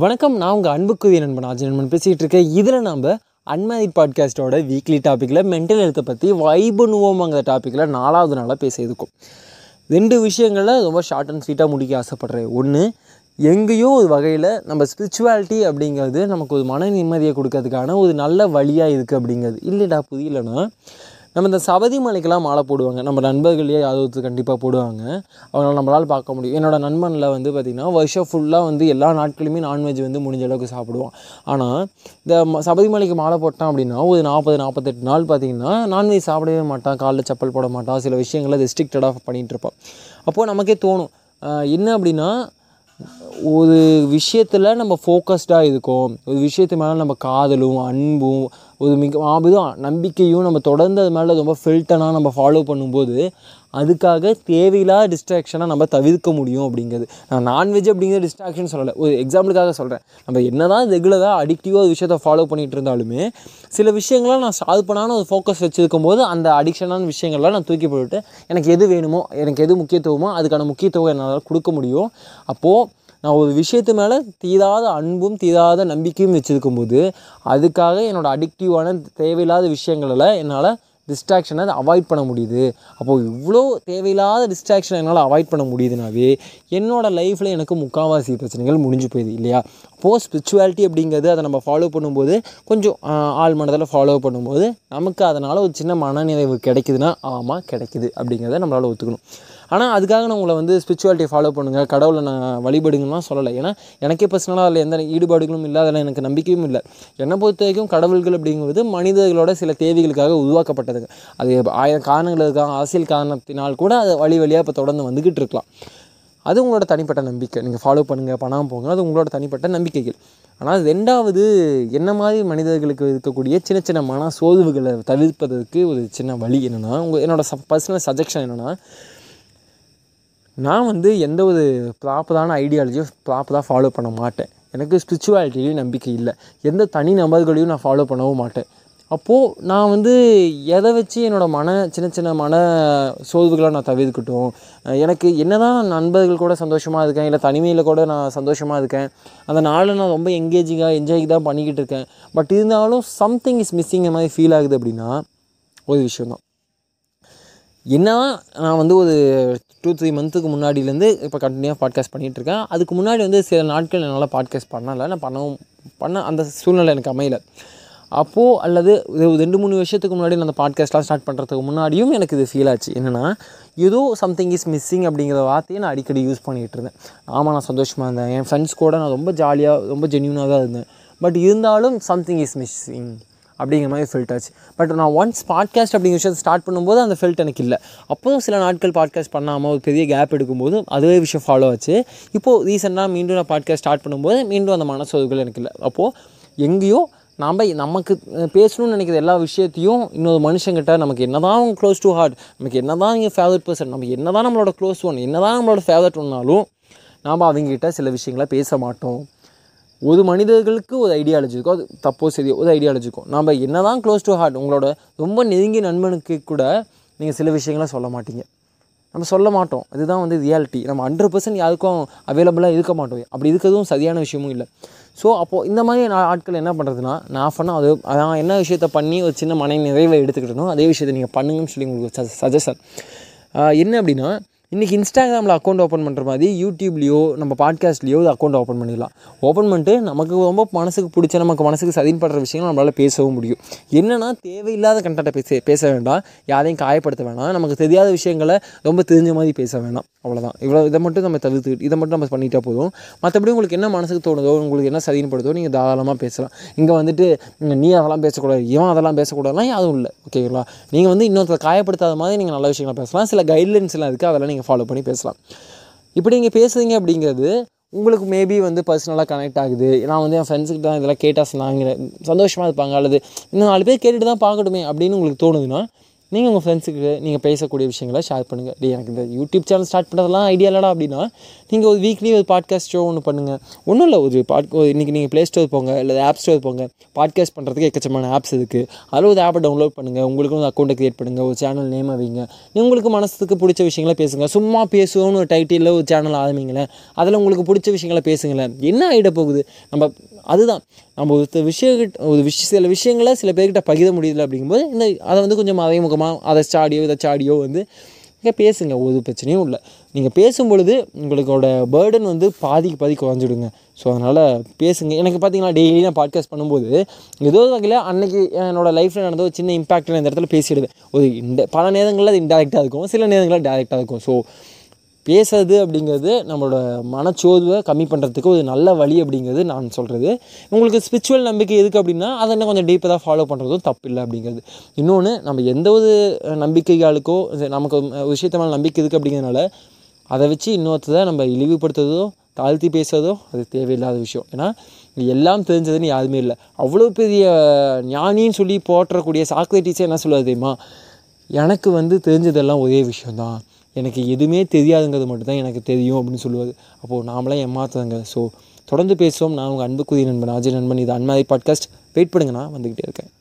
வணக்கம் நான் உங்கள் அன்புக்குரிய நண்பன் ஆஜி நண்பன் பேசிகிட்டு இருக்கேன். இதில் நாம் அன்மேரிட் பாட்காஸ்ட்டோட வீக்லி டாப்பிக்கில் மென்டல் ஹெல்த்தை பற்றி வைபுணுவோங்கிற டாப்பிக்கில் நாலாவது நாளாக பேசியிருக்கோம். ரெண்டு விஷயங்களில் ரொம்ப ஷார்ட் அண்ட் ஸ்வீட்டாக முடிக்க ஆசைப்பட்றேன். ஒன்று எங்கேயோ ஒரு வகையில் நம்ம ஸ்பிரிச்சுவாலிட்டி அப்படிங்கிறது நமக்கு ஒரு மன நிம்மதியை கொடுக்கறதுக்கான ஒரு நல்ல வழியாக இருக்குது அப்படிங்கிறது. இல்லைடா புரியலன்னா நம்ம இந்த சபதி மலைக்கெல்லாம் மாலை போடுவாங்க. நம்ம நண்பர்களே யாதவத்து ஒருத்தர் கண்டிப்பாக போடுவாங்க. அவங்களால் நம்மளால் பார்க்க முடியும். என்னோட நண்பனில் வந்து பார்த்திங்கன்னா வருஷம் ஃபுல்லாக வந்து எல்லா நாட்களுமே நான்வெஜ் வந்து முடிஞ்ச அளவுக்கு சாப்பிடுவான். ஆனால் இந்த ம- சபரிமலைக்கு மாலை போட்டான் அப்படின்னா ஒரு நாற்பது நாற்பத்தெட்டு நாள் பார்த்திங்கன்னா நான்வெஜ் சாப்பிடவே மாட்டான். காலில் செப்பல் போட மாட்டான். சில விஷயங்களை ரெஸ்ட்ரிக்டடாக பண்ணிகிட்டு இருப்பான். அப்போது நமக்கே தோணும் என்ன அப்படின்னா ஒரு விஷயத்தில் நம்ம ஃபோக்கஸ்டாக இருக்கோம். ஒரு விஷயத்து மேலே நம்ம காதலும் அன்பும் ஒரு மிக மாபெரும் நம்பிக்கையும் நம்ம தொடர்ந்து அது மேலே ரொம்ப ஃபில்டனாக நம்ம ஃபாலோ பண்ணும்போது அதுக்காக தேவையில்லாத டிஸ்ட்ராக்ஷனை நம்ம தவிர்க்க முடியும் அப்படிங்கிறது. நான் நான்வெஜ் அப்படிங்கிற டிஸ்ட்ராக்ஷன் சொல்லலை. ஒரு எக்ஸாம்பிளுக்காக சொல்கிறேன் நம்ம என்ன தான் ரெகுலராக அடிக்டிவாக ஒரு விஷயத்தை ஃபாலோ பண்ணிகிட்டு இருந்தாலுமே சில விஷயங்களை நான் சால்வ் பண்ணான ஒரு ஃபோக்கஸ் வச்சுருக்கும் போது அந்த அடிக்ஷனான விஷயங்கள்லாம் நான் தூக்கி போட்டுட்டு எனக்கு எது வேணுமோ எனக்கு எது முக்கியத்துவமோ அதுக்கான முக்கியத்துவம் என்னால் கொடுக்க முடியும். அப்போது நான் ஒரு விஷயத்து மேலே தீராத அன்பும் தீராத நம்பிக்கையும் வச்சுருக்கும்போது அதுக்காக என்னோடய அடிக்டிவான தேவையில்லாத விஷயங்களில் என்னால் டிஸ்ட்ராக்ஷனை அவாய்ட் பண்ண முடியுது. அப்போது இவ்வளோ தேவையில்லாத டிஸ்ட்ராக்ஷனை என்னால் அவாய்ட் பண்ண முடியுதுனாவே என்னோடய லைஃப்பில் எனக்கு முக்கால்வாசி பிரச்சனைகள் முடிஞ்சு போயிடுது இல்லையா? அப்போது ஸ்பிரிச்சுவாலிட்டி அப்படிங்கிறது அதை நம்ம ஃபாலோ பண்ணும்போது கொஞ்சம் ஆள் ஆழ் மனதில் ஃபாலோ பண்ணும்போது நமக்கு அதனால் ஒரு சின்ன மனநிறைவு கிடைக்குதுன்னா ஆமாம் கிடைக்குது அப்படிங்கிறத நம்மளால் ஒத்துக்கணும். ஆனால் அதுக்காக நான் உங்களை வந்து ஸ்பிரிச்சுவாலிட்டி ஃபாலோ பண்ணுங்கள் கடவுளை நான் வழிபடுங்கலாம் சொல்லலை. ஏன்னா எனக்கே பர்சனலாக அதில் எந்த ஈடுபாடுகளும் இல்லை அதில் எனக்கு நம்பிக்கையும் இல்லை. என்னை பொறுத்த வரைக்கும் கடவுள்கள் அப்படிங்கிறது மனிதர்களோட சில தேவைகளுக்காக உருவாக்கப்பட்டதுங்க. அது ஆயிரம் காரணங்கள் இருக்காங்க அரசியல் காரணத்தினால் கூட அது வழி வழியாக இப்போ தொடர்ந்து வந்துக்கிட்டு இருக்கலாம். அது உங்களோட தனிப்பட்ட நம்பிக்கை. நீங்கள் ஃபாலோ பண்ணுங்கள் பணம் போங்க அது உங்களோட தனிப்பட்ட நம்பிக்கைகள். ஆனால் ரெண்டாவது என்ன மாதிரி மனிதர்களுக்கு இருக்கக்கூடிய சின்ன சின்ன மன சோர்வுகளை தவிர்ப்பதற்கு ஒரு சின்ன வழி என்னென்னா உங்கள் என்னோட ச பர்சனல் சஜஷன் என்னென்னா நான் வந்து எந்த ஒரு ப்ராப்பரான ஐடியாலஜியும் ப்ராப்பராக ஃபாலோ பண்ண மாட்டேன். எனக்கு ஸ்பிரிச்சுவாலிட்டிலையும் நம்பிக்கை இல்லை. எந்த தனி நபர்களையும் நான் ஃபாலோ பண்ணவும் மாட்டேன். அப்போது நான் வந்து எதை வச்சு என்னோடய மன சின்ன சின்ன மன சோர்வுகளை நான் தவிர்க்கட்டும் எனக்கு என்ன தான் நண்பர்கள் கூட சந்தோஷமாக இருக்கேன் இல்லை தனிமையில் கூட நான் சந்தோஷமாக இருக்கேன் அந்த நாளை நான் ரொம்ப எங்கேஜிங்காக என்ஜாய் தான் பண்ணிக்கிட்டு இருக்கேன். பட் இருந்தாலும் சம்திங் இஸ் மிஸ்ஸிங் மாதிரி ஃபீல் ஆகுது அப்படின்னா ஒரு விஷயம் தான். என்ன நான் வந்து ஒரு டூ த்ரீ மந்த்துக்கு முன்னாடியிலேருந்து இப்போ கண்டினியூவாக பாட்காஸ்ட் பண்ணிகிட்டு இருக்கேன் அதுக்கு முன்னாடி வந்து சில நாட்கள் என்னால் பாட்காஸ்ட் பண்ணலை. நான் பண்ணவும் பண்ண அந்த சூழ்நிலை எனக்கு அமையலை. அப்போது அல்லது ஒரு ரெண்டு மூணு வருஷத்துக்கு முன்னாடி நான் அந்த பாட்காஸ்ட்லாம் ஸ்டார்ட் பண்ணுறதுக்கு முன்னாடியும் எனக்கு இது ஃபீல் ஆச்சு. என்னென்னா ஏதோ சம்திங் இஸ் மிஸ்ஸிங் அப்படிங்கிற வார்த்தையை நான் அடிக்கடி யூஸ் பண்ணிகிட்டு இருந்தேன் ஆமாம் நான் சந்தோஷமாக இருந்தேன். என் ஃப்ரெண்ட்ஸ் கூட நான் ரொம்ப ஜாலியாக ரொம்ப ஜென்யூனாக தான் இருந்தேன். பட் இருந்தாலும் சம்திங் இஸ் மிஸ்ஸிங் அப்படிங்கிற மாதிரி ஃபெல்ட் ஆச்சு. பட் நான் ஒன்ஸ் பாட்காஸ்ட் அப்படிங்கிற விஷயத்தை ஸ்டார்ட் பண்ணும்போது அந்த ஃபில்ட் எனக்கு இல்லை. அப்போதும் சில நாட்கள் பாட்காஸ்ட் பண்ணாமல் ஒரு பெரிய கேப் எடுக்கும்போது அதே விஷயம் ஃபாலோ ஆச்சு. இப்போது ரீசெண்டாக மீண்டும் நான் பாட்காஸ்ட் ஸ்டார்ட் பண்ணும்போது மீண்டும் அந்த மனசோர்வுகள் எனக்கு இல்லை. அப்போது எங்கேயோ நாம் நமக்கு பேசணும்னு நினைக்கிற எல்லா விஷயத்தையும் இன்னொரு மனுஷங்கிட்ட நமக்கு என்னதான் க்ளோஸ் டு ஹார்ட் நமக்கு என்னதான் இங்கே ஃபேவரட் பர்சன் நம்ம என்னதான் நம்மளோட க்ளோஸ் ஒன் என்னதான் நம்மளோட ஃபேவரட் ஒன்னாலும் நாம் அவங்ககிட்ட சில விஷயங்களை பேச மாட்டோம். ஒரு மனிதர்களுக்கு ஒரு ஐடியாலஜி இருக்கும் அது தப்போ சரியோ ஒரு ஐடியாலஜி இருக்கும் நம்ம என்னதான் க்ளோஸ் டு ஹார்ட் உங்களோட ரொம்ப நெருங்கிய நண்பனுக்கு கூட நீங்கள் சில விஷயங்களை சொல்ல மாட்டீங்க. நம்ம சொல்ல மாட்டோம். அதுதான் வந்து ரியாலிட்டி நம்ம ஹண்ட்ரட் பர்சன்ட் யாருக்கும் அவைலபிளாக இருக்க மாட்டோம். அப்படி இருக்கிறதும் சரியான விஷயமும் இல்லை. ஸோ அப்போது இந்த மாதிரி நான் ஆட்கள் என்ன பண்ணுறதுன்னா நான் பண்ணால் அது நான் என்ன விஷயத்த பண்ணி ஒரு சின்ன மனை நிறைவை எடுத்துக்கிட்டனோ அதே விஷயத்தை நீங்கள் பண்ணுங்கன்னு சொல்லி உங்களுக்கு சஜஷன் என்ன அப்படின்னா இன்றைக்கி இன்ஸ்டாகிராமில் அக்கௌண்ட் ஓப்பன் பண்ணுற மாதிரி யூடியூப்லேயோ நம்ம பாட்காஸ்ட்லேயோ அக்கௌண்ட் ஓப்பன் பண்ணிடலாம். ஓப்பன் பண்ணிட்டு நமக்கு ரொம்ப மனசுக்கு பிடிச்ச நமக்கு மனசுக்கு சதின்படுற விஷயங்கள் நம்மளால் பேசவும் முடியும். என்னென்னா தேவையில்லாத கண்டென்ட்டை பேச பேச வேண்டாம். யாரையும் காயப்படுத்த வேணாம். நமக்கு தெரியாத விஷயங்களை ரொம்ப தெரிஞ்ச மாதிரி பேச வேணாம். அவ்வளோதான் இவ்வளோ இதை மட்டும் நம்ம தவிர்த்து இதை மட்டும் நம்ம பண்ணிட்டா போதும். மற்றபடி உங்களுக்கு என்ன மனசுக்கு தோணுதோ உங்களுக்கு என்ன சதின்படுதோ நீங்கள் தாராளமாக பேசலாம். இங்கே வந்துட்டு நீ அதெல்லாம் பேசக்கூடாது இவன் அதெல்லாம் பேசக்கூடாதுலாம் யாரும் இல்லை. ஓகேங்களா நீங்கள் வந்து இன்னொருத்தர் காயப்படுத்தாத மாதிரி நீங்கள் நல்ல விஷயங்களை பேசலாம். சில கைட்லைன்ஸ்லாம் இருக்குது அதெல்லாம் நீங்கள் ஃபாலோ பண்ணி பேசலாம். இப்படி நீங்கள் பேசுகிறீங்க அப்படிங்கிறது உங்களுக்கு மேபி வந்து பர்சனலாக கனெக்ட் ஆகுது. நான் வந்து என் ஃப்ரெண்ட்ஸுக்கிட்ட தான் இதெல்லாம் கேட்டால் சொன்னாங்க சந்தோஷமாக இருப்பாங்க. அல்லது இன்னும் நாலு பேர் கேட்டுட்டு தான் பார்க்கட்டுமே அப்படின்னு உங்களுக்கு தோணுதுன்னா நீங்கள் உங்கள் ஃப்ரெண்ட்ஸுக்கு நீங்கள் பேசக்கூடிய விஷயங்களை ஷேர் பண்ணுங்கள் டே எனக்கு இந்த யூடியூப் சேனல் ஸ்டார்ட் பண்ணுறதெல்லாம் ஐடியா இல்லடா அப்படின்னா நீங்கள் ஒரு வீக்லி ஒரு பாட்காஸ்ட் ஷோ ஒன்று பண்ணுங்கள் ஒன்றும் இல்லை ஒரு பாட் இன்றைக்கி நீங்கள் ப்ளே ஸ்டோர் போங்க இல்லை ஆப் ஸ்டோர் போங்க. பாட்காஸ்ட் பண்ணுறதுக்கு எக்கச்சமான ஆப்ஸ் இருக்குது அதில் ஒரு ஆப்பை டவுன்லோட் பண்ணுங்கள் உங்களுக்கு ஒரு அக்கௌண்ட்டை க்ரியேட் பண்ணுங்கள் ஒரு சேனல் நேம் வைங்க. நீ உங்களுக்கு மனசுக்கு பிடிச்ச விஷயங்களை பேசுங்க. சும்மா பேசுவோம்னு ஒரு டைட்டிலில் ஒரு சேனல் ஆரம்பிங்களேன். அதில் உங்களுக்கு பிடிச்ச விஷயங்களை பேசுங்களேன். என்ன ஆகிட போகுது? நம்ம அதுதான். நம்ம ஒரு விஷயக்கிட்ட ஒரு விஷய சில விஷயங்களை சில பேர்கிட்ட பகிர முடியல அப்படிங்கும்போது இந்த அதை வந்து கொஞ்சம் மறைமுகமாக அதை சாடியோ இதை சாடியோ வந்து நீங்கள் பேசுங்க. ஒரு பிரச்சனையும் இல்லை. நீங்கள் பேசும் பொழுது உங்களுக்கோட பேர்டன் வந்து பாதிக்கு பாதி குறைஞ்சிடுங்க. ஸோ அதனால் பேசுங்க. எனக்கு பார்த்தீங்கன்னா டெய்லி நான் பாட்காஸ்ட் பண்ணும்போது ஏதோ ஒரு வகையில் அன்னைக்கு என்னோடய லைஃப்பில் நடந்த ஒரு சின்ன இம்பாக்டில் இந்த இடத்துல பேசிடுவேன். ஒரு இந்த பல நேரங்களில் அது இன்டெரக்டாக இருக்கும். சில நேரங்களில் டேரெக்டாக இருக்கும். ஸோ பேசுறது அப்படிங்கிறது நம்மளோட மனச்சோர்வை கம்மி பண்ணுறதுக்கு ஒரு நல்ல வழி அப்படிங்கிறது நான் சொல்கிறது உங்களுக்கு ஸ்பிரிச்சுவல் நம்பிக்கை எதுக்கு அப்படின்னா அதை இன்னும் கொஞ்சம் டீப்பாக ஃபாலோ பண்ணுறதும் தப்பு இல்லை அப்படிங்கிறது. இன்னொன்று நம்ம எந்த ஒரு நம்பிக்கைகளுக்கோ நமக்கு விஷயத்தமான விஷயத்த மேலே நம்பிக்கை இருக்குது அப்படிங்கிறதுனால அதை வச்சு இன்னொருத்ததை நம்ம இழிவுபடுத்துறதோ தாழ்த்தி பேசுறதோ அது தேவையில்லாத விஷயம். ஏன்னா இது எல்லாம் தெரிஞ்சதுன்னு யாருமே இல்லை. அவ்வளோ பெரிய ஞானின்னு சொல்லி போற்றக்கூடிய சாக்லேட்டிஸே என்ன சொல்லுவது தெரியுமா? எனக்கு வந்து தெரிஞ்சதெல்லாம் ஒரே விஷயந்தான் எனக்கு எதுவுமே தெரியாதுங்கிறது மட்டும்தான் எனக்கு தெரியும் அப்படின்னு சொல்லுவார். அப்போது நாமளாம் ஏமாத்துறங்க. ஸோ தொடர்ந்து பேசுவோம். நான் உங்கள் அன்புக்குரிய நண்பன் அஜய் நண்பன். இது அன்மாதிரி பாட்காஸ்ட் வெயிட் பண்ணுங்க நான் வந்துக்கிட்டே இருக்கேன்.